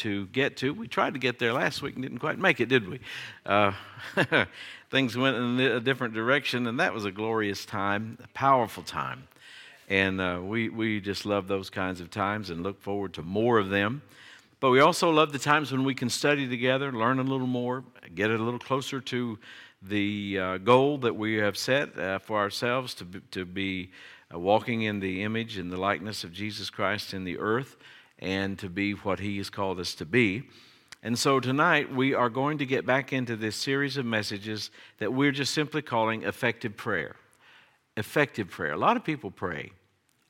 to get to. We tried to get there last week and didn't quite make it, did we? Uh, things went in a different direction, and that was a glorious time, a powerful time. And uh, we, we just love those kinds of times and look forward to more of them. But we also love the times when we can study together, learn a little more, get a little closer to the uh, goal that we have set uh, for ourselves to be, to be uh, walking in the image and the likeness of Jesus Christ in the earth and to be what He has called us to be. And so tonight we are going to get back into this series of messages that we're just simply calling effective prayer. Effective prayer. A lot of people pray.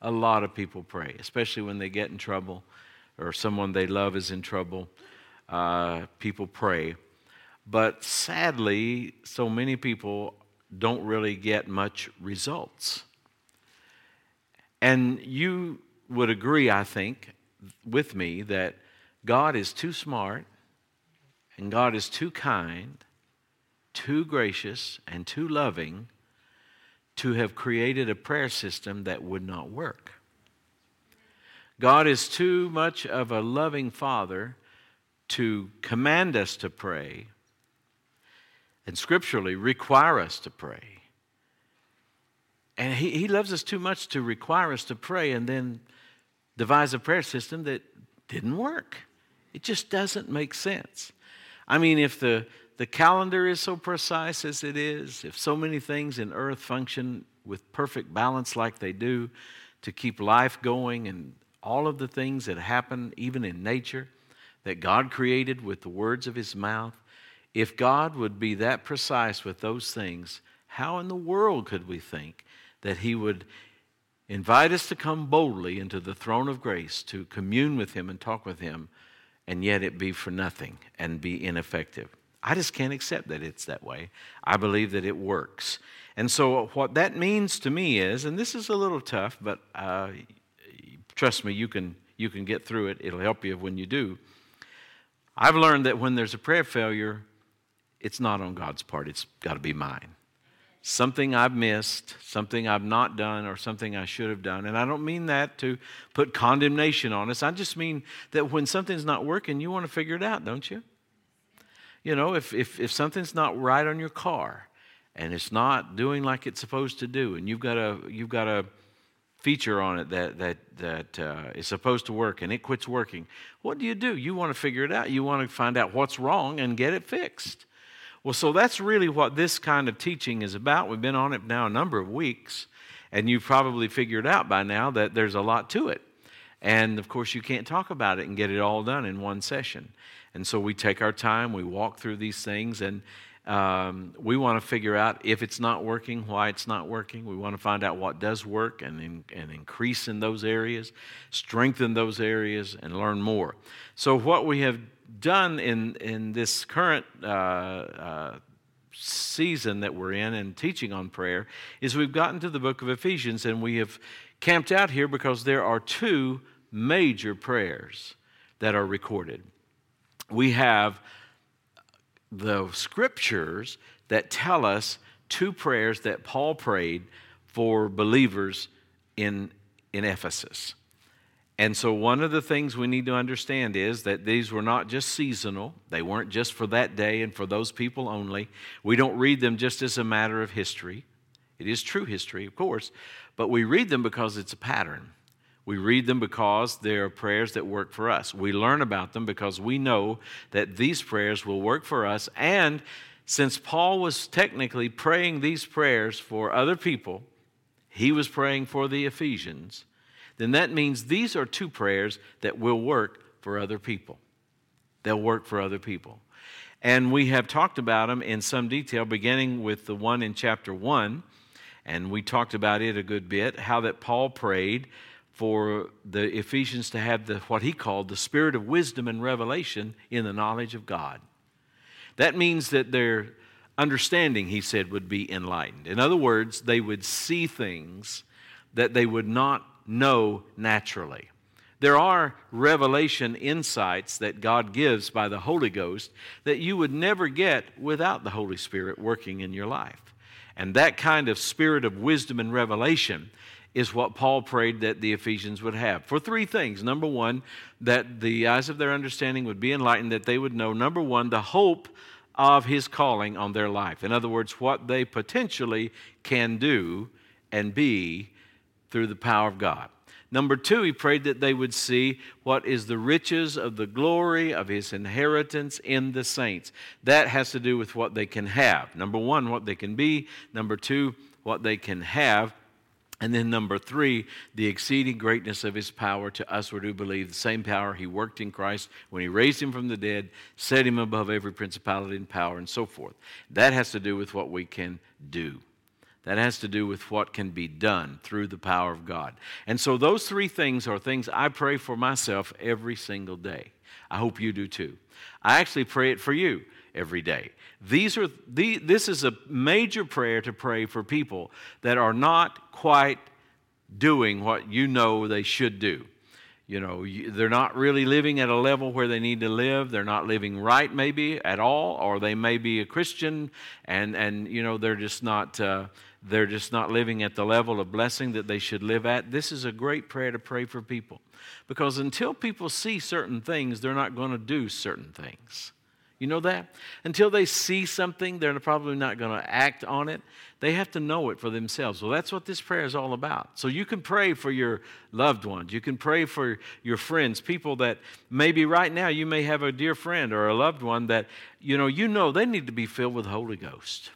A lot of people pray, especially when they get in trouble or someone they love is in trouble. Uh, people pray. But sadly, so many people don't really get much results. And you would agree, I think, with me that God is too smart and God is too kind, too gracious, and too loving to have created a prayer system that would not work. God is too much of a loving Father to command us to pray and scripturally require us to pray. And he, he loves us too much to require us to pray and then devise a prayer system that didn't work. It just doesn't make sense. I mean, if the, the calendar is so precise as it is, if so many things in earth function with perfect balance like they do to keep life going and all of the things that happen even in nature that God created with the words of his mouth, if God would be that precise with those things, how in the world could we think that he would invite us to come boldly into the throne of grace to commune with him and talk with him and yet it be for nothing and be ineffective? I just can't accept that it's that way. I believe that it works. And so, what that means to me is, and this is a little tough, but uh, trust me, you can, you can get through it. It'll help you when you do. I've learned that when there's a prayer failure, it's not on God's part, it's got to be mine. Something I've missed, something I've not done, or something I should have done. And I don't mean that to put condemnation on us. I just mean that when something's not working, you want to figure it out, don't you? You know, if, if, if something's not right on your car and it's not doing like it's supposed to do, and you've got a, you've got a feature on it that, that, that uh, is supposed to work and it quits working, what do you do? You want to figure it out. You want to find out what's wrong and get it fixed. Well, so that's really what this kind of teaching is about. We've been on it now a number of weeks, and you've probably figured out by now that there's a lot to it. And of course, you can't talk about it and get it all done in one session. And so we take our time, we walk through these things, and um, we want to figure out if it's not working, why it's not working. We want to find out what does work and, in, and increase in those areas, strengthen those areas, and learn more. So, what we have done in, in this current uh, uh, season that we're in and teaching on prayer is we've gotten to the book of Ephesians and we have camped out here because there are two major prayers that are recorded. We have the scriptures that tell us two prayers that Paul prayed for believers in, in Ephesus. And so, one of the things we need to understand is that these were not just seasonal, they weren't just for that day and for those people only. We don't read them just as a matter of history. It is true history, of course, but we read them because it's a pattern. We read them because they are prayers that work for us. We learn about them because we know that these prayers will work for us. And since Paul was technically praying these prayers for other people, he was praying for the Ephesians then that means these are two prayers that will work for other people. They'll work for other people. And we have talked about them in some detail, beginning with the one in chapter 1. And we talked about it a good bit, how that Paul prayed for the Ephesians to have the, what he called the spirit of wisdom and revelation in the knowledge of God. That means that their understanding, he said, would be enlightened. In other words, they would see things that they would not know naturally. There are revelation insights that God gives by the Holy Ghost that you would never get without the Holy Spirit working in your life. And that kind of spirit of wisdom and revelation is what Paul prayed that the Ephesians would have for three things. Number one, that the eyes of their understanding would be enlightened, that they would know, number one, the hope of his calling on their life. In other words, what they potentially can do and be through the power of God. Number two, he prayed that they would see what is the riches of the glory of his inheritance in the saints. That has to do with what they can have. Number one, what they can be. Number two, what they can have. And then number three, the exceeding greatness of his power to us who do believe, the same power he worked in Christ when he raised him from the dead, set him above every principality and power, and so forth. That has to do with what we can do. That has to do with what can be done through the power of God. And so those three things are things I pray for myself every single day. I hope you do too. I actually pray it for you every day. These are the, this is a major prayer to pray for people that are not quite doing what you know they should do. You know, they're not really living at a level where they need to live. They're not living right, maybe at all, or they may be a Christian, and and you know they're just not uh, they're just not living at the level of blessing that they should live at. This is a great prayer to pray for people, because until people see certain things, they're not going to do certain things. You know that? Until they see something, they're probably not going to act on it. They have to know it for themselves. Well, that's what this prayer is all about. So you can pray for your loved ones. You can pray for your friends, people that maybe right now you may have a dear friend or a loved one that, you know, you know they need to be filled with Holy Ghost.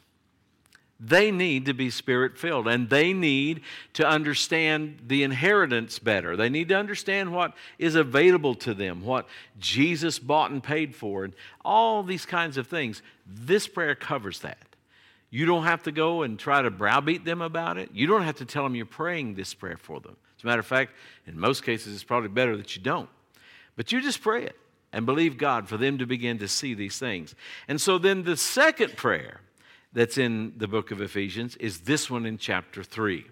They need to be spirit filled and they need to understand the inheritance better. They need to understand what is available to them, what Jesus bought and paid for, and all these kinds of things. This prayer covers that. You don't have to go and try to browbeat them about it. You don't have to tell them you're praying this prayer for them. As a matter of fact, in most cases, it's probably better that you don't. But you just pray it and believe God for them to begin to see these things. And so then the second prayer that's in the book of Ephesians is this one in chapter 3.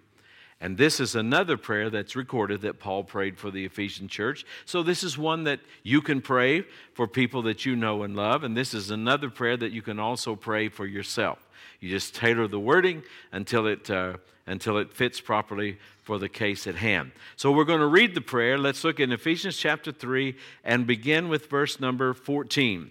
And this is another prayer that's recorded that Paul prayed for the Ephesian church. So, this is one that you can pray for people that you know and love. And this is another prayer that you can also pray for yourself. You just tailor the wording until it, uh, until it fits properly for the case at hand. So, we're going to read the prayer. Let's look in Ephesians chapter 3 and begin with verse number 14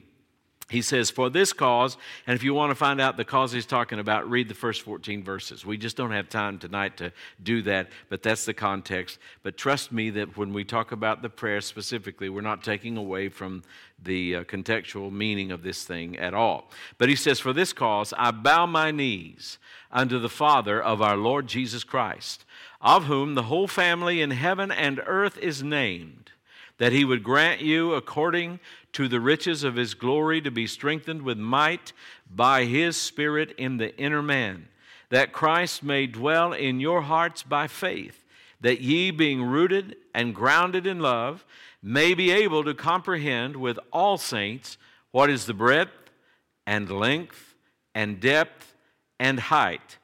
he says, For this cause, and if you want to find out the cause he's talking about, read the first 14 verses. We just don't have time tonight to do that, but that's the context. But trust me that when we talk about the prayer specifically, we're not taking away from the uh, contextual meaning of this thing at all. But he says, For this cause, I bow my knees unto the Father of our Lord Jesus Christ, of whom the whole family in heaven and earth is named, that he would grant you according to the riches of his glory to be strengthened with might by his Spirit in the inner man, that Christ may dwell in your hearts by faith, that ye, being rooted and grounded in love, may be able to comprehend with all saints what is the breadth and length and depth and height,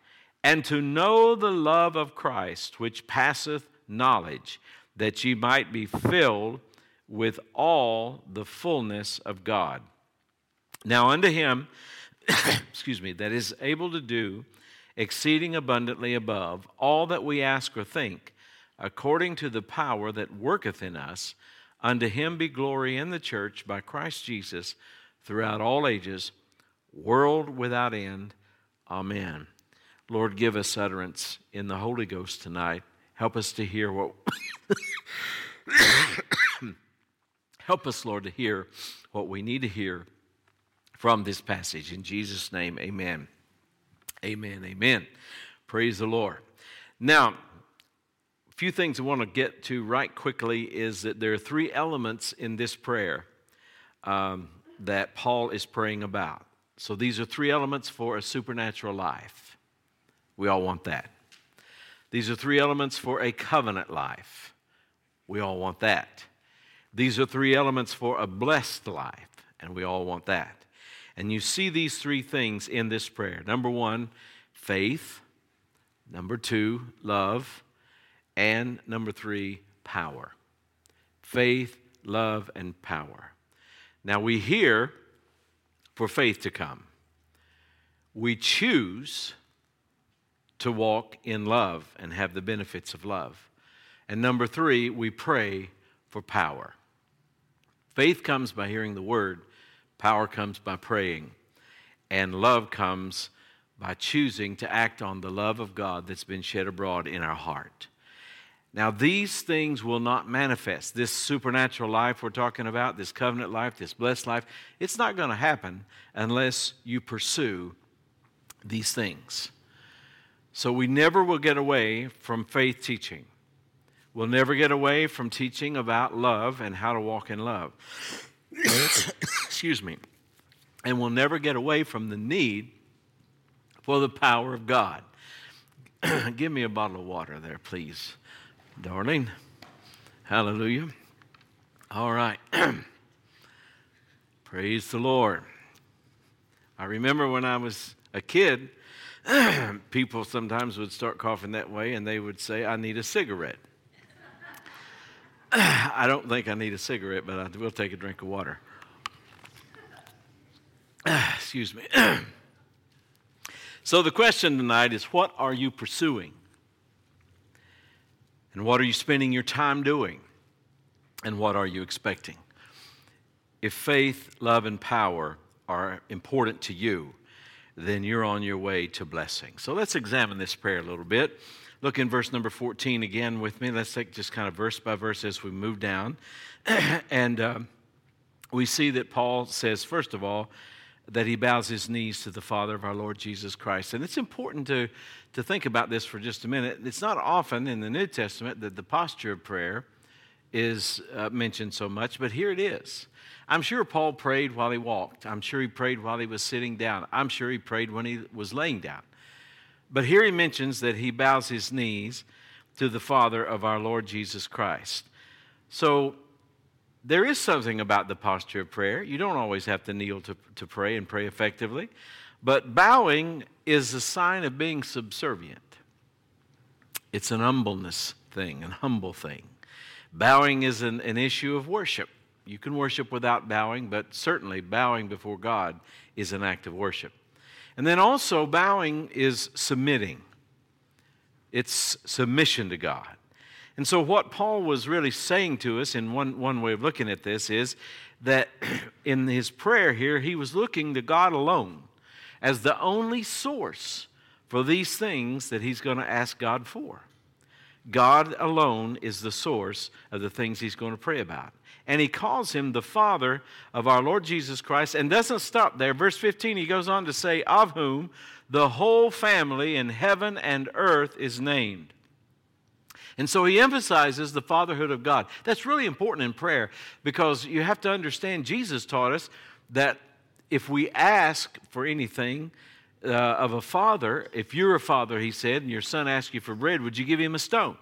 and to know the love of Christ, which passeth knowledge, that ye might be filled with all the fullness of God. Now, unto him, excuse me, that is able to do exceeding abundantly above all that we ask or think, according to the power that worketh in us, unto him be glory in the church by Christ Jesus throughout all ages, world without end. Amen. Lord, give us utterance in the Holy Ghost tonight. Help us to hear what. Help us, Lord, to hear what we need to hear from this passage. In Jesus' name, amen. Amen. Amen. Praise the Lord. Now, a few things I want to get to right quickly is that there are three elements in this prayer um, that Paul is praying about. So these are three elements for a supernatural life. We all want that. These are three elements for a covenant life. We all want that. These are three elements for a blessed life, and we all want that. And you see these three things in this prayer number one, faith. Number two, love. And number three, power. Faith, love, and power. Now we hear for faith to come. We choose to walk in love and have the benefits of love. And number three, we pray for power. Faith comes by hearing the word, power comes by praying, and love comes by choosing to act on the love of God that's been shed abroad in our heart. Now, these things will not manifest. This supernatural life we're talking about, this covenant life, this blessed life, it's not going to happen unless you pursue these things. So, we never will get away from faith teaching. We'll never get away from teaching about love and how to walk in love. Excuse me. And we'll never get away from the need for the power of God. Give me a bottle of water there, please darling. Hallelujah. All right. Praise the Lord. I remember when I was a kid, people sometimes would start coughing that way and they would say, I need a cigarette. I don't think I need a cigarette, but I will take a drink of water. Excuse me. so, the question tonight is what are you pursuing? And what are you spending your time doing? And what are you expecting? If faith, love, and power are important to you, then you're on your way to blessing. So let's examine this prayer a little bit. Look in verse number 14 again with me. Let's take just kind of verse by verse as we move down. and uh, we see that Paul says, first of all, that he bows his knees to the Father of our Lord Jesus Christ. And it's important to, to think about this for just a minute. It's not often in the New Testament that the posture of prayer is uh, mentioned so much, but here it is. I'm sure Paul prayed while he walked. I'm sure he prayed while he was sitting down. I'm sure he prayed when he was laying down. But here he mentions that he bows his knees to the Father of our Lord Jesus Christ. So there is something about the posture of prayer. You don't always have to kneel to, to pray and pray effectively, but bowing is a sign of being subservient. It's an humbleness thing, an humble thing. Bowing is an, an issue of worship. You can worship without bowing, but certainly bowing before God is an act of worship. And then also, bowing is submitting, it's submission to God. And so, what Paul was really saying to us, in one, one way of looking at this, is that in his prayer here, he was looking to God alone as the only source for these things that he's going to ask God for. God alone is the source of the things he's going to pray about. And he calls him the Father of our Lord Jesus Christ and doesn't stop there. Verse 15, he goes on to say, Of whom the whole family in heaven and earth is named. And so he emphasizes the fatherhood of God. That's really important in prayer because you have to understand Jesus taught us that if we ask for anything uh, of a father, if you're a father, he said, and your son asks you for bread, would you give him a stone?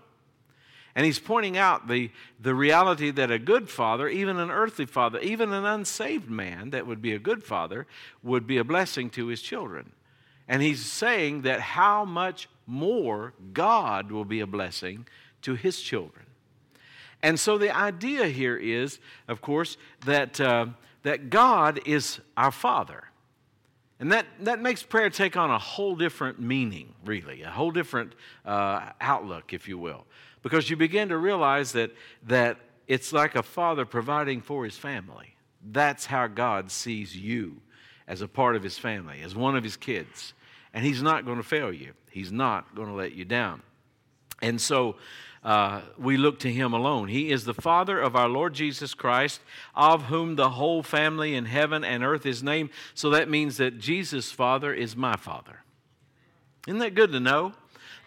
And he's pointing out the, the reality that a good father, even an earthly father, even an unsaved man that would be a good father, would be a blessing to his children. And he's saying that how much more God will be a blessing to his children. And so the idea here is, of course, that, uh, that God is our Father. And that, that makes prayer take on a whole different meaning, really, a whole different uh, outlook, if you will. Because you begin to realize that, that it's like a father providing for his family. That's how God sees you as a part of his family, as one of his kids. And he's not going to fail you, he's not going to let you down. And so uh, we look to him alone. He is the Father of our Lord Jesus Christ, of whom the whole family in heaven and earth is named. So that means that Jesus' Father is my Father. Isn't that good to know?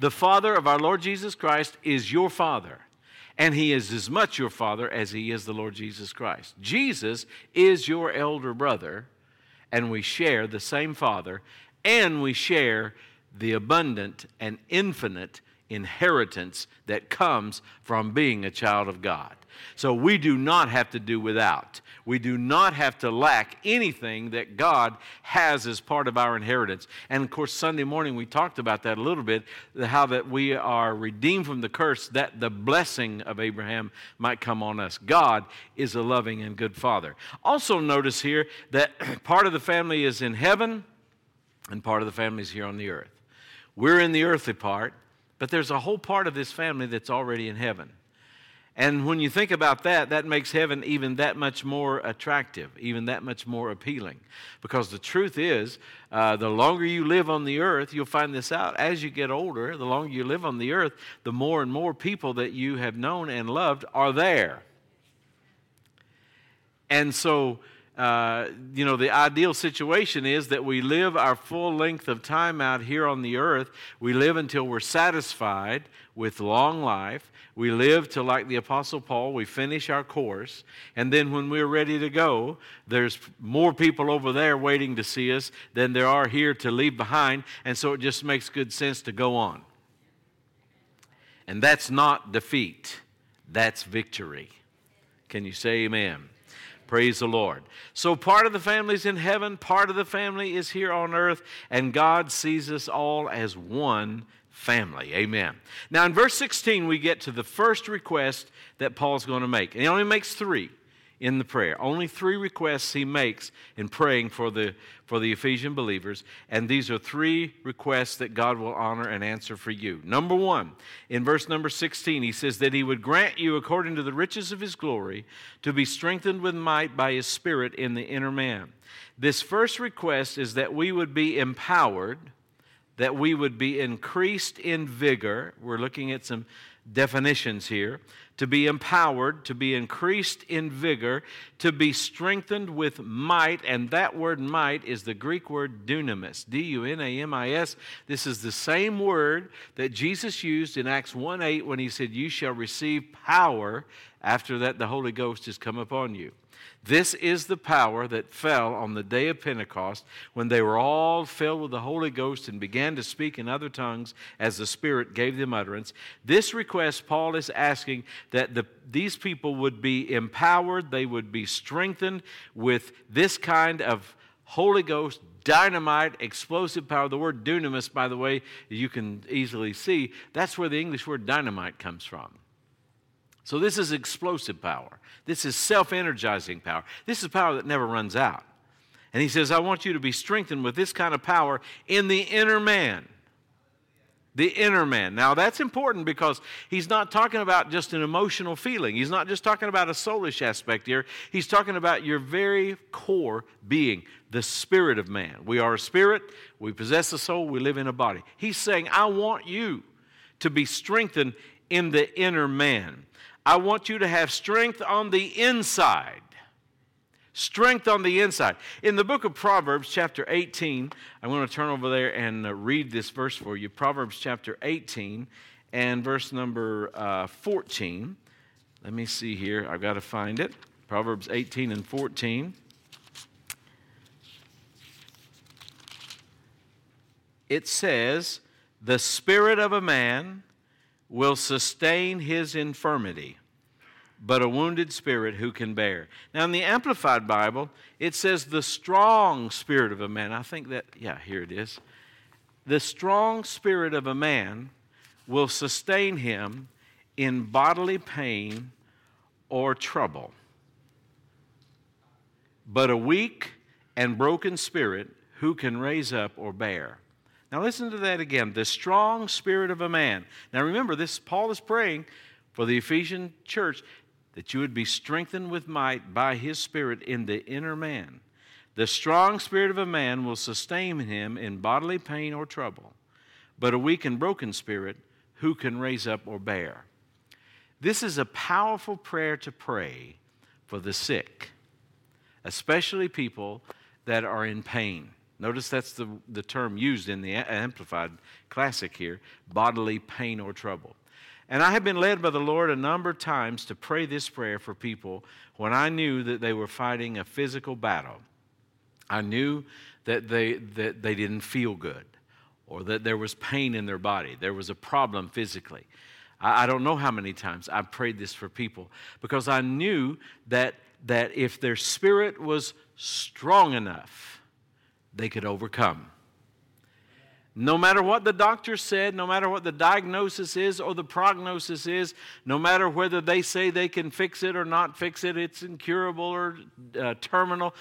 The Father of our Lord Jesus Christ is your Father. And he is as much your father as he is the Lord Jesus Christ. Jesus is your elder brother, and we share the same father, and we share the abundant and infinite inheritance that comes from being a child of God. So we do not have to do without. We do not have to lack anything that God has as part of our inheritance. And of course, Sunday morning we talked about that a little bit how that we are redeemed from the curse, that the blessing of Abraham might come on us. God is a loving and good father. Also, notice here that part of the family is in heaven and part of the family is here on the earth. We're in the earthly part, but there's a whole part of this family that's already in heaven. And when you think about that, that makes heaven even that much more attractive, even that much more appealing. Because the truth is, uh, the longer you live on the earth, you'll find this out. As you get older, the longer you live on the earth, the more and more people that you have known and loved are there. And so, uh, you know, the ideal situation is that we live our full length of time out here on the earth. We live until we're satisfied with long life. We live to, like the Apostle Paul, we finish our course. And then when we're ready to go, there's more people over there waiting to see us than there are here to leave behind. And so it just makes good sense to go on. And that's not defeat, that's victory. Can you say amen? Praise the Lord. So, part of the family is in heaven, part of the family is here on earth, and God sees us all as one family. Amen. Now, in verse 16, we get to the first request that Paul's going to make. And he only makes three in the prayer. Only three requests he makes in praying for the, for the Ephesian believers. And these are three requests that God will honor and answer for you. Number one, in verse number 16, he says that he would grant you, according to the riches of his glory, to be strengthened with might by his Spirit in the inner man. This first request is that we would be empowered, that we would be increased in vigor. We're looking at some definitions here to be empowered, to be increased in vigor, to be strengthened with might. And that word might is the Greek word dunamis, D U N A M I S. This is the same word that Jesus used in Acts 1 8 when he said, You shall receive power after that the Holy Ghost has come upon you. This is the power that fell on the day of Pentecost when they were all filled with the Holy Ghost and began to speak in other tongues as the Spirit gave them utterance. This request, Paul is asking that the, these people would be empowered, they would be strengthened with this kind of Holy Ghost dynamite, explosive power. The word dunamis, by the way, you can easily see, that's where the English word dynamite comes from. So, this is explosive power. This is self energizing power. This is power that never runs out. And he says, I want you to be strengthened with this kind of power in the inner man. The inner man. Now, that's important because he's not talking about just an emotional feeling. He's not just talking about a soulish aspect here. He's talking about your very core being, the spirit of man. We are a spirit, we possess a soul, we live in a body. He's saying, I want you to be strengthened in the inner man. I want you to have strength on the inside. Strength on the inside. In the book of Proverbs, chapter 18, I'm going to turn over there and uh, read this verse for you. Proverbs chapter 18 and verse number uh, 14. Let me see here. I've got to find it. Proverbs 18 and 14. It says, The spirit of a man will sustain his infirmity, but a wounded spirit who can bear. Now, in the Amplified Bible, it says the strong spirit of a man. I think that, yeah, here it is. The strong spirit of a man will sustain him in bodily pain or trouble. But a weak and broken spirit, who can raise up or bear? Now listen to that again. The strong spirit of a man. Now remember, this Paul is praying for the Ephesian church that you would be strengthened with might by his spirit in the inner man. The strong spirit of a man will sustain him in bodily pain or trouble, but a weak and broken spirit, who can raise up or bear? This is a powerful prayer to pray for the sick, especially people that are in pain. Notice that's the, the term used in the Amplified Classic here bodily pain or trouble. And I have been led by the Lord a number of times to pray this prayer for people when I knew that they were fighting a physical battle. I knew that they, that they didn't feel good or that there was pain in their body, there was a problem physically. I, I don't know how many times I prayed this for people because I knew that, that if their spirit was strong enough, they could overcome. No matter what the doctor said, no matter what the diagnosis is or the prognosis is, no matter whether they say they can fix it or not fix it, it's incurable or uh, terminal,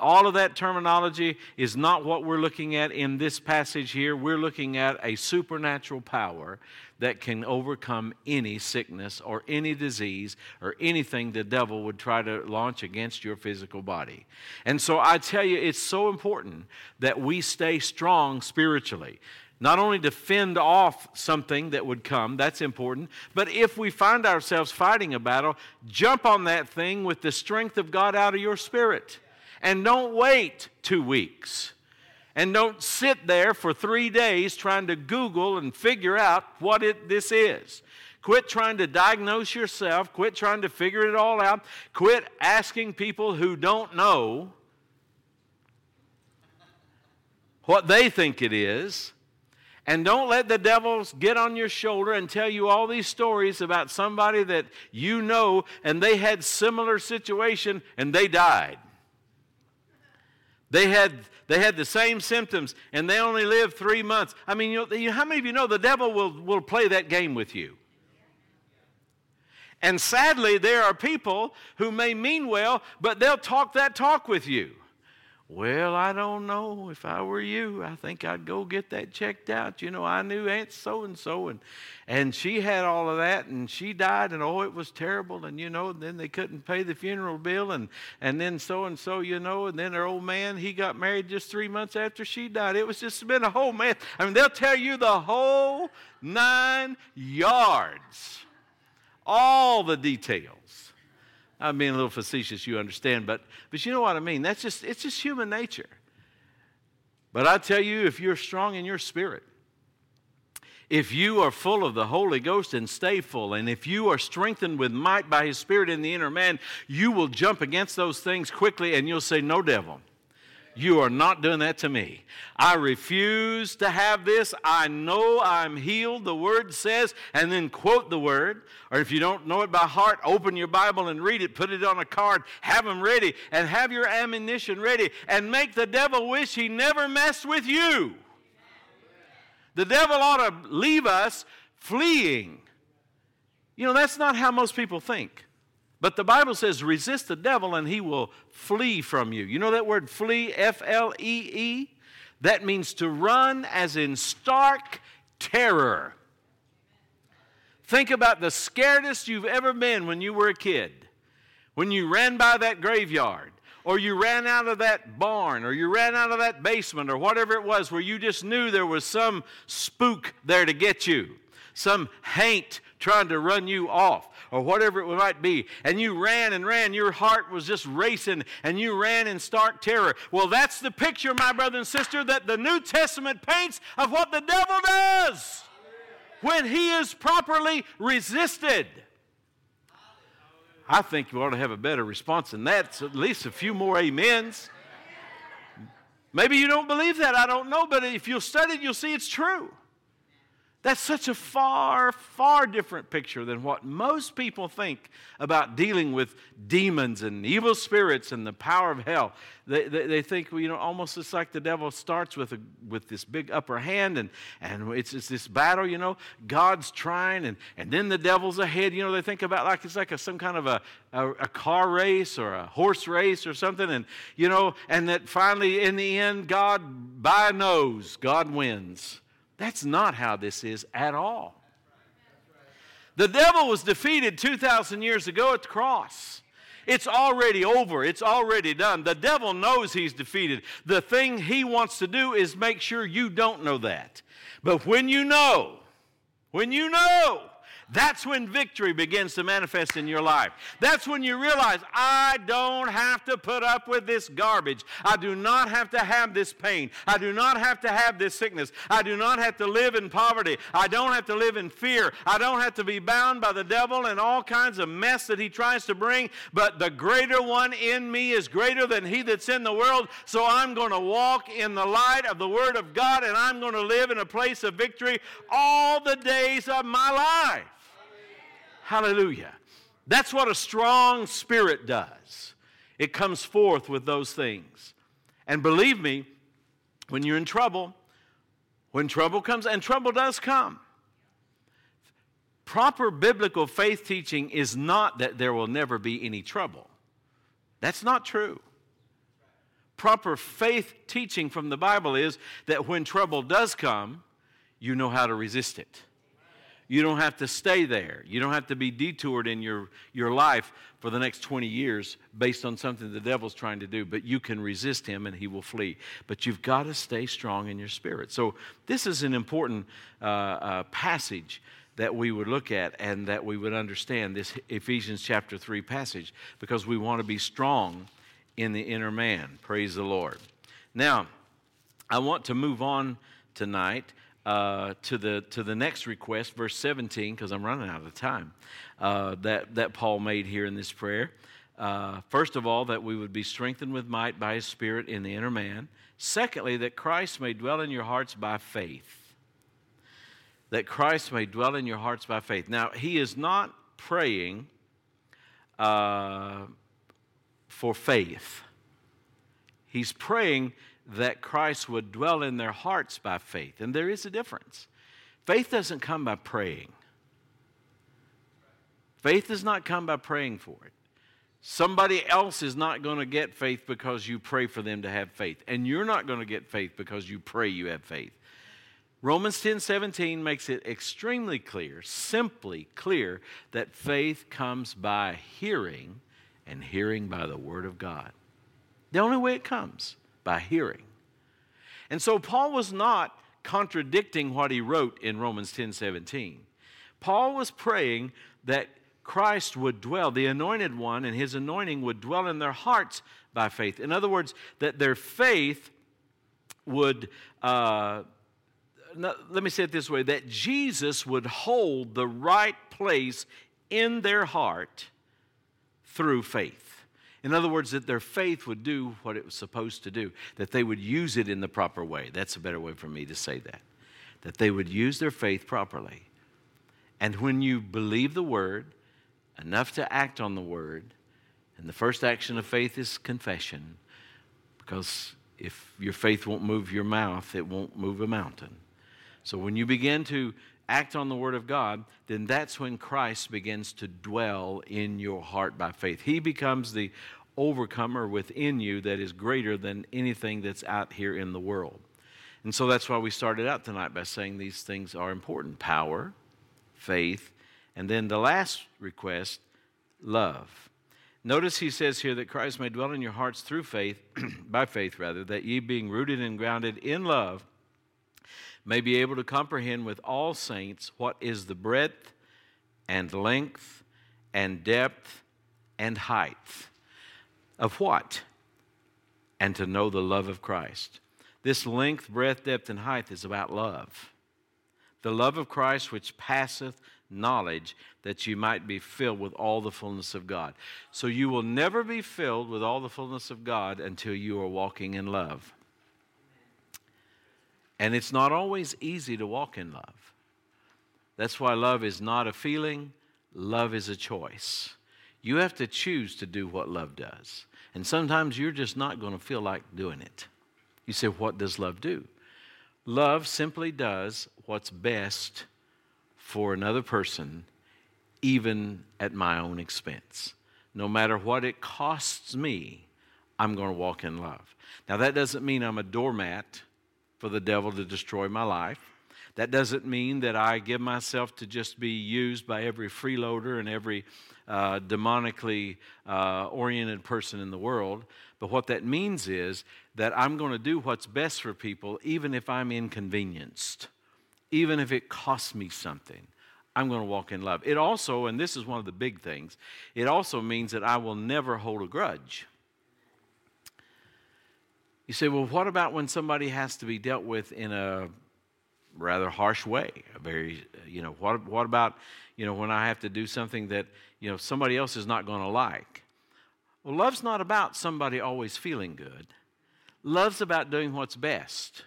all of that terminology is not what we're looking at in this passage here. We're looking at a supernatural power that can overcome any sickness or any disease or anything the devil would try to launch against your physical body. And so I tell you, it's so important that we stay strong spiritually. Not only to fend off something that would come, that's important, but if we find ourselves fighting a battle, jump on that thing with the strength of God out of your spirit. And don't wait two weeks. And don't sit there for three days trying to Google and figure out what it, this is. Quit trying to diagnose yourself. Quit trying to figure it all out. Quit asking people who don't know what they think it is. And don't let the devils get on your shoulder and tell you all these stories about somebody that you know and they had similar situation and they died. They had, they had the same symptoms and they only lived three months. I mean, you know, how many of you know the devil will, will play that game with you? And sadly, there are people who may mean well, but they'll talk that talk with you. Well, I don't know. If I were you, I think I'd go get that checked out. You know, I knew Aunt so and so, and and she had all of that, and she died, and oh, it was terrible. And you know, then they couldn't pay the funeral bill, and and then so and so, you know, and then her old man, he got married just three months after she died. It was just been a whole mess. I mean, they'll tell you the whole nine yards, all the details. I'm being a little facetious, you understand, but, but you know what I mean. That's just, it's just human nature. But I tell you, if you're strong in your spirit, if you are full of the Holy Ghost and stay full, and if you are strengthened with might by His Spirit in the inner man, you will jump against those things quickly and you'll say, No, devil. You are not doing that to me. I refuse to have this. I know I'm healed, the word says, and then quote the word. Or if you don't know it by heart, open your Bible and read it, put it on a card, have them ready, and have your ammunition ready, and make the devil wish he never messed with you. The devil ought to leave us fleeing. You know, that's not how most people think. But the Bible says, resist the devil and he will flee from you. You know that word flee, F L E E? That means to run as in stark terror. Think about the scaredest you've ever been when you were a kid. When you ran by that graveyard, or you ran out of that barn, or you ran out of that basement, or whatever it was, where you just knew there was some spook there to get you, some haint trying to run you off or whatever it might be, and you ran and ran, your heart was just racing, and you ran in stark terror. Well, that's the picture, my brother and sister, that the New Testament paints of what the devil does when he is properly resisted. I think you ought to have a better response than that. So at least a few more amens. Maybe you don't believe that, I don't know, but if you'll study it, you'll see it's true. That's such a far, far different picture than what most people think about dealing with demons and evil spirits and the power of hell. They, they, they think, well, you know, almost it's like the devil starts with, a, with this big upper hand and, and it's, it's this battle, you know, God's trying and, and then the devil's ahead. You know, they think about like it's like a, some kind of a, a, a car race or a horse race or something. And, you know, and that finally in the end, God, by a nose, God wins. That's not how this is at all. The devil was defeated 2,000 years ago at the cross. It's already over. It's already done. The devil knows he's defeated. The thing he wants to do is make sure you don't know that. But when you know, when you know that's when victory begins to manifest in your life. That's when you realize, I don't have to put up with this garbage. I do not have to have this pain. I do not have to have this sickness. I do not have to live in poverty. I don't have to live in fear. I don't have to be bound by the devil and all kinds of mess that he tries to bring. But the greater one in me is greater than he that's in the world. So I'm going to walk in the light of the Word of God and I'm going to live in a place of victory all the days of my life. Hallelujah. That's what a strong spirit does. It comes forth with those things. And believe me, when you're in trouble, when trouble comes, and trouble does come, proper biblical faith teaching is not that there will never be any trouble. That's not true. proper faith teaching from the Bible is that when trouble does come, you know how to resist it. You don't have to stay there. You don't have to be detoured in your, your life for the next 20 years based on something the devil's trying to do, but you can resist him and he will flee. But you've got to stay strong in your spirit. So, this is an important uh, uh, passage that we would look at and that we would understand this Ephesians chapter 3 passage because we want to be strong in the inner man. Praise the Lord. Now, I want to move on tonight uh, to, the, to the next request, verse 17, because I'm running out of time, uh, that, that Paul made here in this prayer. Uh, first of all, that we would be strengthened with might by his Spirit in the inner man. Secondly, that Christ may dwell in your hearts by faith. That Christ may dwell in your hearts by faith. Now, he is not praying uh, for faith, he's praying that Christ would dwell in their hearts by faith. And there is a difference. Faith doesn't come by praying, faith does not come by praying for it. Somebody else is not going to get faith because you pray for them to have faith. And you're not going to get faith because you pray you have faith. Romans 10 17 makes it extremely clear, simply clear, that faith comes by hearing, and hearing by the Word of God. The only way it comes by hearing. And so Paul was not contradicting what he wrote in Romans 10 17. Paul was praying that Christ would dwell, the anointed one and his anointing would dwell in their hearts by faith. In other words, that their faith would, uh, let me say it this way that Jesus would hold the right place in their heart through faith. In other words, that their faith would do what it was supposed to do, that they would use it in the proper way. That's a better way for me to say that. That they would use their faith properly. And when you believe the word, enough to act on the word, and the first action of faith is confession, because if your faith won't move your mouth, it won't move a mountain. So when you begin to act on the Word of God, then that's when Christ begins to dwell in your heart by faith. He becomes the overcomer within you that is greater than anything that's out here in the world. And so that's why we started out tonight by saying these things are important power, faith, and then the last request, love. Notice he says here that Christ may dwell in your hearts through faith, by faith rather, that ye being rooted and grounded in love may be able to comprehend with all saints what is the breadth and length and depth and height of what? And to know the love of Christ. This length, breadth, depth, and height is about love. The love of Christ which passeth knowledge, that you might be filled with all the fullness of God. So you will never be filled with all the fullness of God until you are walking in love. And it's not always easy to walk in love. That's why love is not a feeling, love is a choice. You have to choose to do what love does. And sometimes you're just not going to feel like doing it. You say, What does love do? Love simply does what's best for another person, even at my own expense. No matter what it costs me, I'm going to walk in love. Now, that doesn't mean I'm a doormat for the devil to destroy my life. That doesn't mean that I give myself to just be used by every freeloader and every uh, demonically uh, oriented person in the world. But what that means is that I'm going to do what's best for people, even if I'm inconvenienced, even if it costs me something. I'm going to walk in love. It also, and this is one of the big things, it also means that I will never hold a grudge. You say, well, what about when somebody has to be dealt with in a rather harsh way? A very, you know, what, what about, you know, when I have to do something that, you know, somebody else is not going to like? Well, love's not about somebody always feeling good. Love's about doing what's best.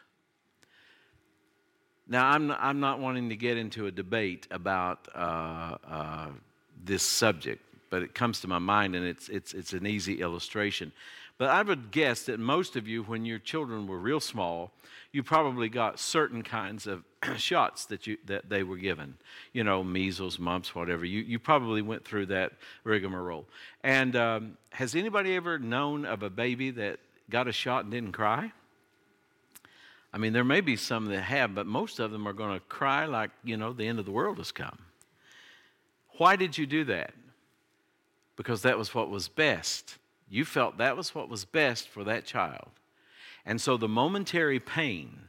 Now, I'm, I'm not wanting to get into a debate about uh, uh, this subject, but it comes to my mind and it's, it's, it's an easy illustration. But I would guess that most of you, when your children were real small, you probably got certain kinds of shots that, you, that they were given. You know, measles, mumps, whatever. You, you probably went through that rigmarole. And um, has anybody ever known of a baby that got a shot and didn't cry? I mean, there may be some that have, but most of them are going to cry like, you know, the end of the world has come. Why did you do that? Because that was what was best. You felt that was what was best for that child. And so the momentary pain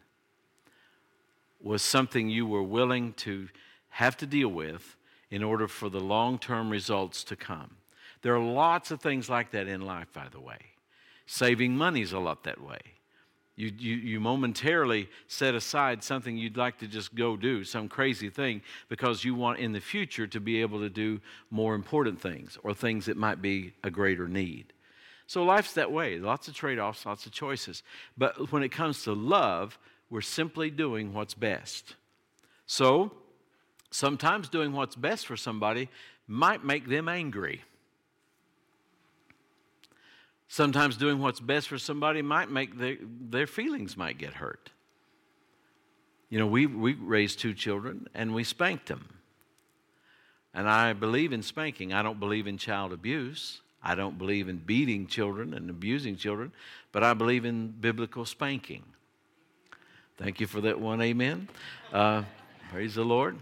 was something you were willing to have to deal with in order for the long term results to come. There are lots of things like that in life, by the way. Saving money is a lot that way. You, you, you momentarily set aside something you'd like to just go do, some crazy thing, because you want in the future to be able to do more important things or things that might be a greater need. So life's that way lots of trade offs, lots of choices. But when it comes to love, we're simply doing what's best. So sometimes doing what's best for somebody might make them angry. Sometimes doing what's best for somebody might make their, their feelings might get hurt. You know, we, we raised two children and we spanked them. And I believe in spanking. I don't believe in child abuse. I don't believe in beating children and abusing children, but I believe in biblical spanking. Thank you for that one, amen. Uh, praise the Lord.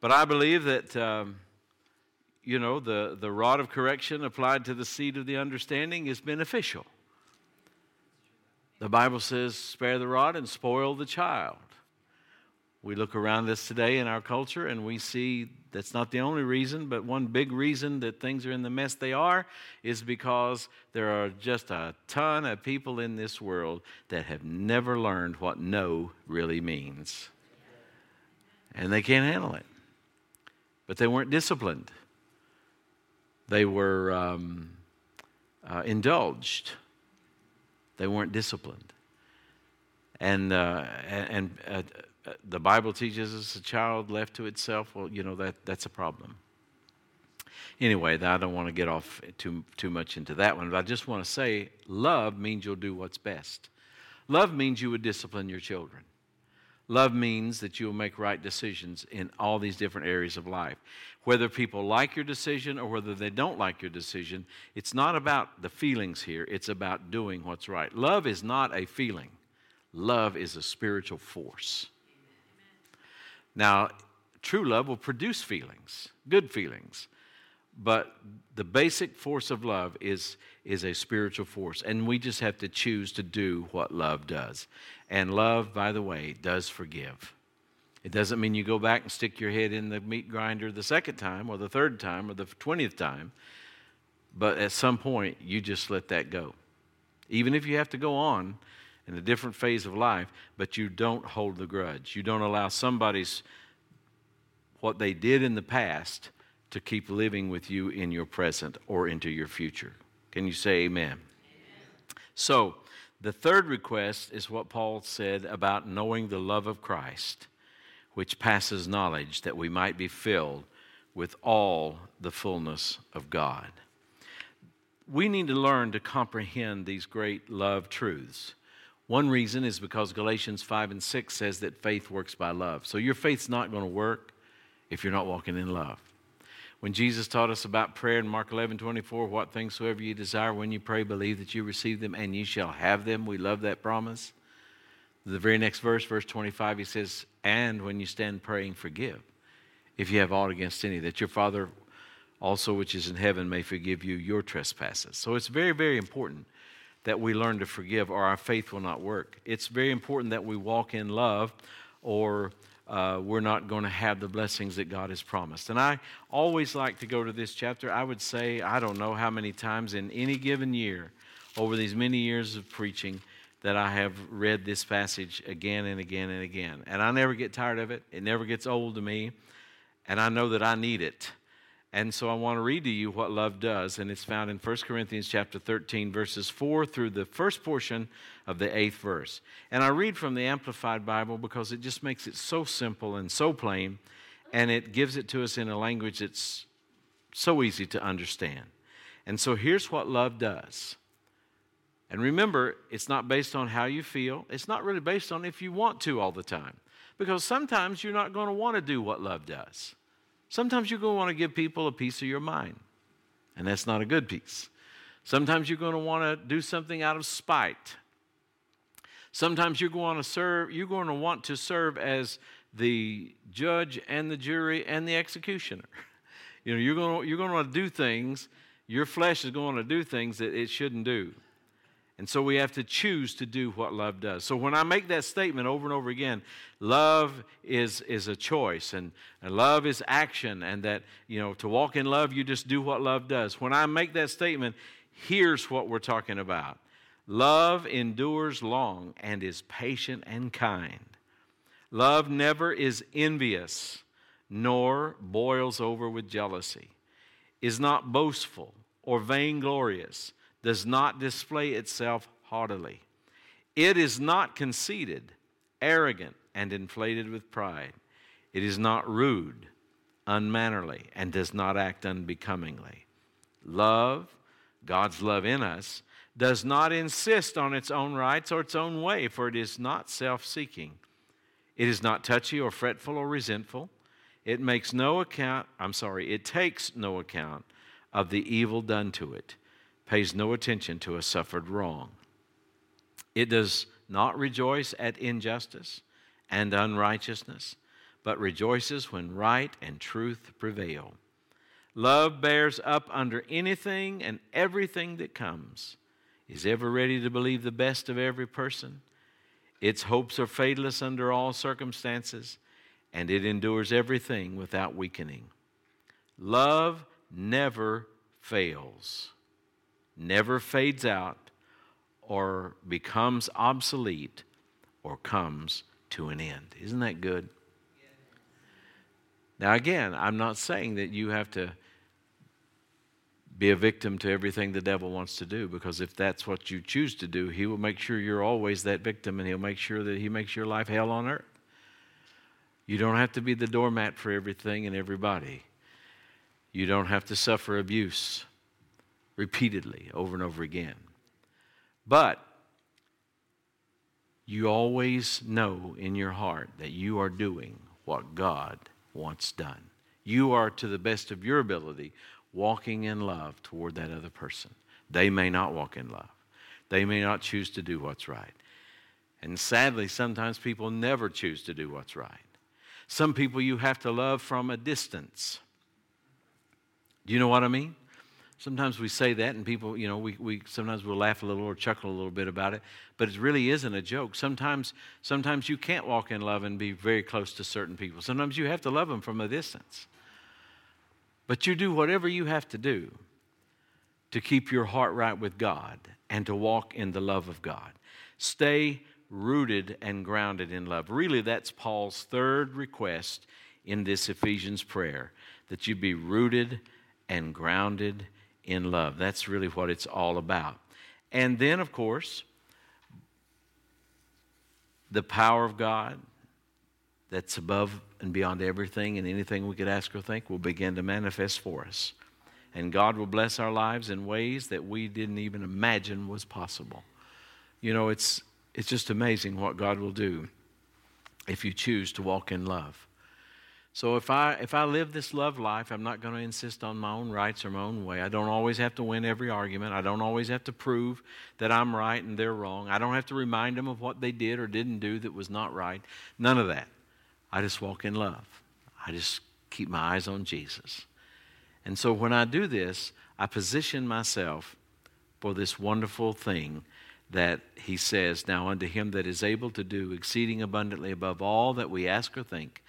But I believe that. Um, you know, the, the rod of correction applied to the seed of the understanding is beneficial. The Bible says, spare the rod and spoil the child. We look around us today in our culture and we see that's not the only reason, but one big reason that things are in the mess they are is because there are just a ton of people in this world that have never learned what no really means. And they can't handle it. But they weren't disciplined. They were um, uh, indulged, they weren't disciplined. And, uh, and uh, the Bible teaches us a child left to itself, well, you know, that, that's a problem. Anyway, I don't want to get off too, too much into that one, but I just want to say love means you'll do what's best. Love means you would discipline your children. Love means that you will make right decisions in all these different areas of life. Whether people like your decision or whether they don't like your decision, it's not about the feelings here, it's about doing what's right. Love is not a feeling, love is a spiritual force. Now, true love will produce feelings, good feelings. But the basic force of love is, is a spiritual force. And we just have to choose to do what love does. And love, by the way, does forgive. It doesn't mean you go back and stick your head in the meat grinder the second time or the third time or the 20th time. But at some point, you just let that go. Even if you have to go on in a different phase of life, but you don't hold the grudge. You don't allow somebody's what they did in the past to keep living with you in your present or into your future. Can you say amen? amen? So, the third request is what Paul said about knowing the love of Christ, which passes knowledge, that we might be filled with all the fullness of God. We need to learn to comprehend these great love truths. One reason is because Galatians 5 and 6 says that faith works by love. So your faith's not going to work if you're not walking in love. When Jesus taught us about prayer in Mark 11 24, what things soever you desire when you pray, believe that you receive them and you shall have them. We love that promise. The very next verse, verse 25, he says, And when you stand praying, forgive if you have aught against any, that your Father also which is in heaven may forgive you your trespasses. So it's very, very important that we learn to forgive or our faith will not work. It's very important that we walk in love or uh, we're not going to have the blessings that God has promised. And I always like to go to this chapter. I would say, I don't know how many times in any given year, over these many years of preaching, that I have read this passage again and again and again. And I never get tired of it, it never gets old to me. And I know that I need it. And so I want to read to you what love does, and it's found in 1 Corinthians chapter 13, verses 4 through the first portion of the eighth verse. And I read from the Amplified Bible because it just makes it so simple and so plain, and it gives it to us in a language that's so easy to understand. And so here's what love does. And remember, it's not based on how you feel, it's not really based on if you want to all the time, because sometimes you're not going to want to do what love does. Sometimes you're going to want to give people a piece of your mind, and that's not a good piece. Sometimes you're going to want to do something out of spite. Sometimes you're going to serve, you're going to want to serve as the judge and the jury and the executioner. You know, you're going to, you're going to to do things, your flesh is going to do things that it shouldn't do. And so we have to choose to do what love does. So when I make that statement over and over again, love is, is a choice and, and love is action, and that, you know, to walk in love, you just do what love does. When I make that statement, here's what we're talking about love endures long and is patient and kind. Love never is envious, nor boils over with jealousy, is not boastful or vainglorious does not display itself haughtily. It is not conceited, arrogant, and inflated with pride. It is not rude, unmannerly, and does not act unbecomingly. Love, God's love in us, does not insist on its own rights or its own way, for it is not self seeking. It is not touchy or fretful or resentful. It makes no account, I'm sorry, it takes no account of the evil done to it pays no attention to a suffered wrong. It does not rejoice at injustice and unrighteousness, but rejoices when right and truth prevail. Love bears up under anything and everything that comes, is ever ready to believe the best of every person. Its hopes are fadeless under all circumstances, and it endures everything without weakening. Love never fails never fades out or becomes obsolete or comes to an end. Isn't that good? Now, again, I'm not saying that you have to be a victim to everything the devil wants to do because if that's what you choose to do, he will make sure you're always that victim and he'll make sure that he makes your life hell on earth. You don't have to be the doormat for everything and everybody. You don't have to suffer abuse repeatedly over and over again. But you always know in your heart that you are doing what God wants done. You are, to the best of your ability, walking in love toward that other person. They may not walk in love, they may not choose to do what's right. And sadly, sometimes people never choose to do what's right. Some people you have to love from a distance. Do you know what I mean? Sometimes we say that, and people, you know, we, we sometimes we'll laugh a little or chuckle a little bit about it, but it really isn't a joke. Sometimes, sometimes you can't walk in love and be very close to certain people. Sometimes you have to love them from a distance. But you do whatever you have to do to keep your heart right with God and to walk in the love of God. Stay rooted and grounded in love. Really, that's Paul's third request in this Ephesians prayer that you be rooted and grounded in love. That's really what it's all about. And then, of course, the power of God that's above and beyond everything and anything we could ask or think will begin to manifest for us. And God will bless our lives in ways that we didn't even imagine was possible. You know, it's, it's just amazing what God will do if you choose to walk in love. So if I if I live this love life, I'm not going to insist on my own rights or my own way. I don't always have to win every argument. I don't always have to prove that I'm right and they're wrong. I don't have to remind them of what they did or didn't do that was not right. None of that. I just walk in love. I just keep my eyes on Jesus. And so when I do this, I position myself for this wonderful thing that he says, Now unto him that is able to do exceeding abundantly above all that we ask or think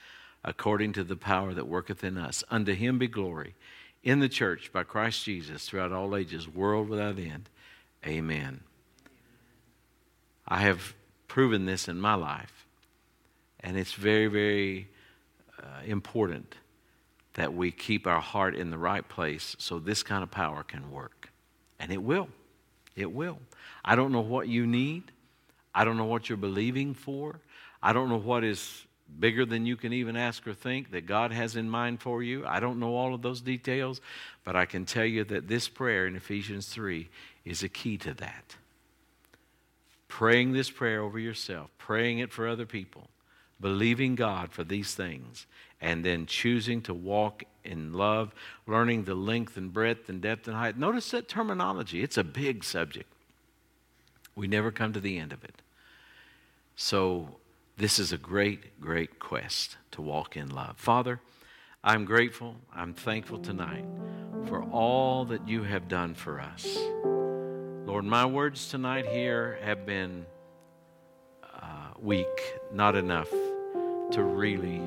according to the power that worketh in us. Unto him be glory in the church by Christ Jesus throughout all ages, world without end. Amen. I have proven this in my life, and it's very, very uh, important that we keep our heart in the right place so this kind of power can work. And it will. It will. I don't know what you need. I don't know what you're believing for. I don't know what is bigger than you can even ask or think that God has in mind for you. I don't know all of those details, but I can tell you that this prayer in Ephesians 3 is a key to that. Praying this prayer over yourself, praying it for other people, believing God for these things, and then choosing to walk in love, learning the length and breadth and depth and height. Notice that terminology. It's a big subject. We never come to the end of it. So, this is a great, great quest to walk in love. Father, I'm grateful, I'm thankful tonight for all that you have done for us. Lord, my words tonight here have been uh, weak, not enough to really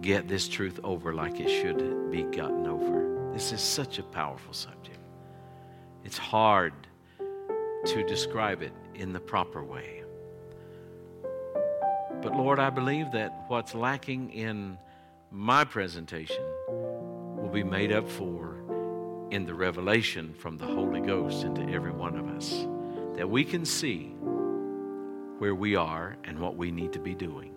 get this truth over like it should be gotten over. This is such a powerful subject. It's hard to describe it in the proper way. But Lord, I believe that what's lacking in my presentation will be made up for in the revelation from the Holy Ghost into every one of us. That we can see where we are and what we need to be doing.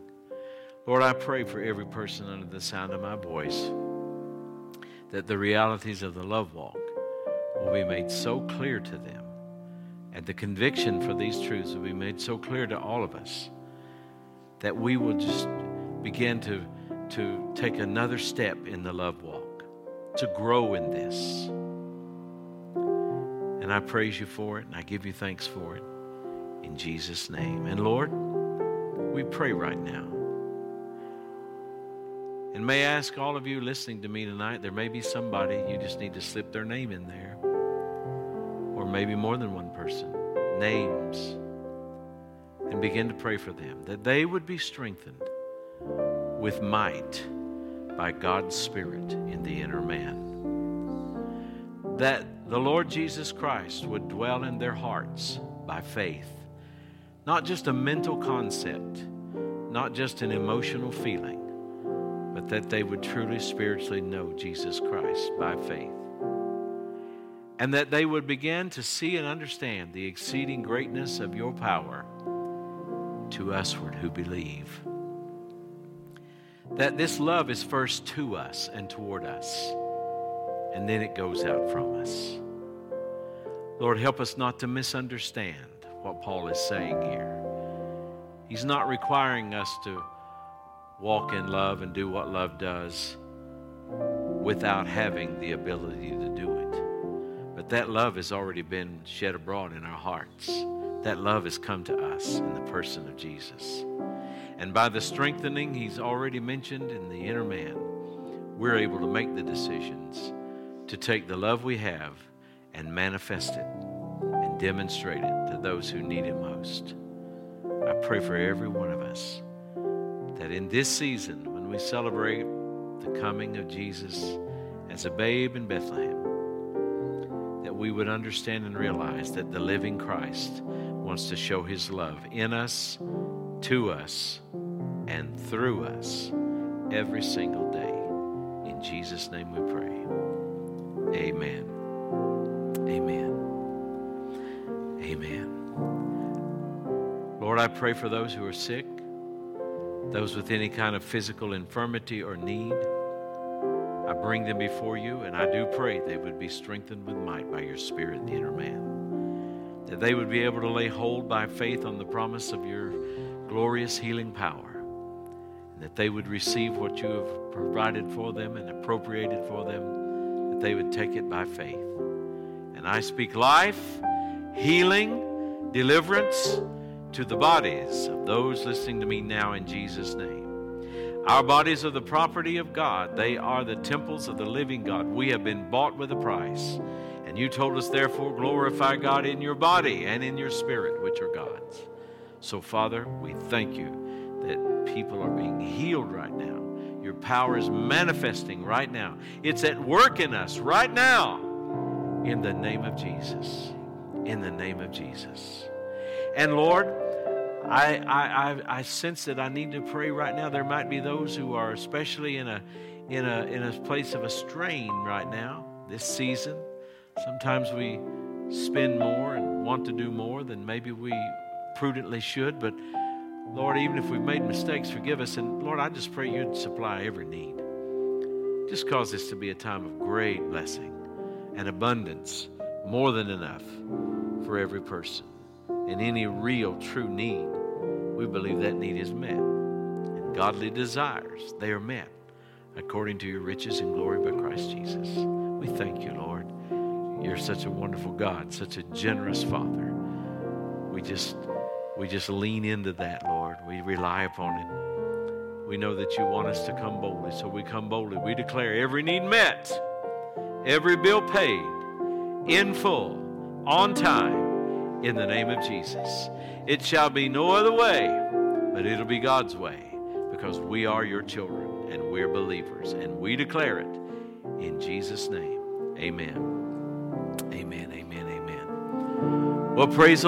Lord, I pray for every person under the sound of my voice that the realities of the love walk will be made so clear to them, and the conviction for these truths will be made so clear to all of us that we will just begin to, to take another step in the love walk, to grow in this. And I praise you for it, and I give you thanks for it in Jesus' name. And Lord, we pray right now. And may I ask all of you listening to me tonight, there may be somebody you just need to slip their name in there, or maybe more than one person. Names and begin to pray for them that they would be strengthened with might by God's Spirit in the inner man. That the Lord Jesus Christ would dwell in their hearts by faith, not just a mental concept, not just an emotional feeling, but that they would truly spiritually know Jesus Christ by faith. And that they would begin to see and understand the exceeding greatness of your power to usward who believe. That this love is first to us and toward us, and then it goes out from us. Lord, help us not to misunderstand what Paul is saying here. He's not requiring us to walk in love and do what love does without having the ability to do it. But that love has already been shed abroad in our hearts. That love has come to us in the person of Jesus. And by the strengthening he's already mentioned in the inner man, we're able to make the decisions to take the love we have and manifest it and demonstrate it to those who need it most. I pray for every one of us that in this season, when we celebrate the coming of Jesus as a babe in Bethlehem, that we would understand and realize that the living Christ wants to show his love in us, to us, and through us every single day. In Jesus' name we pray. Amen. Amen. Amen. Lord, I pray for those who are sick, those with any kind of physical infirmity or need. I bring them before you, and I do pray they would be strengthened with might by your Spirit, the inner man that they would be able to lay hold by faith on the promise of your glorious healing power, and that they would receive what you have provided for them and appropriated for them, that they would take it by faith. And I speak life, healing, deliverance to the bodies of those listening to me now in Jesus' name. Our bodies are the property of God. They are the temples of the living God. We have been bought with a price. And you told us, therefore, glorify God in your body and in your spirit, which are God's. So, Father, we thank you that people are being healed right now. Your power is manifesting right now. It's at work in us right now. In the name of Jesus. In the name of Jesus. And Lord, I, I, I, sense that I need to pray right now. There might be those who are especially in a, in a, in a place of a strain right now, this season. Sometimes we spend more and want to do more than maybe we prudently should. But Lord, even if we've made mistakes, forgive us. And Lord, I just pray you'd supply every need. Just cause this to be a time of great blessing and abundance, more than enough for every person. And any real, true need, we believe that need is met. And godly desires, they are met according to your riches and glory by Christ Jesus. We thank you, Lord. You're such a wonderful God, such a generous Father. We just we just lean into that, Lord. We rely upon it. We know that you want us to come boldly, so we come boldly. We declare every need met, every bill paid in full, on time, in the name of Jesus. It shall be no other way, but it'll be God's way because we are your children and we're believers, and we declare it in Jesus' name. Amen. Amen. Amen. Amen. Well, praise the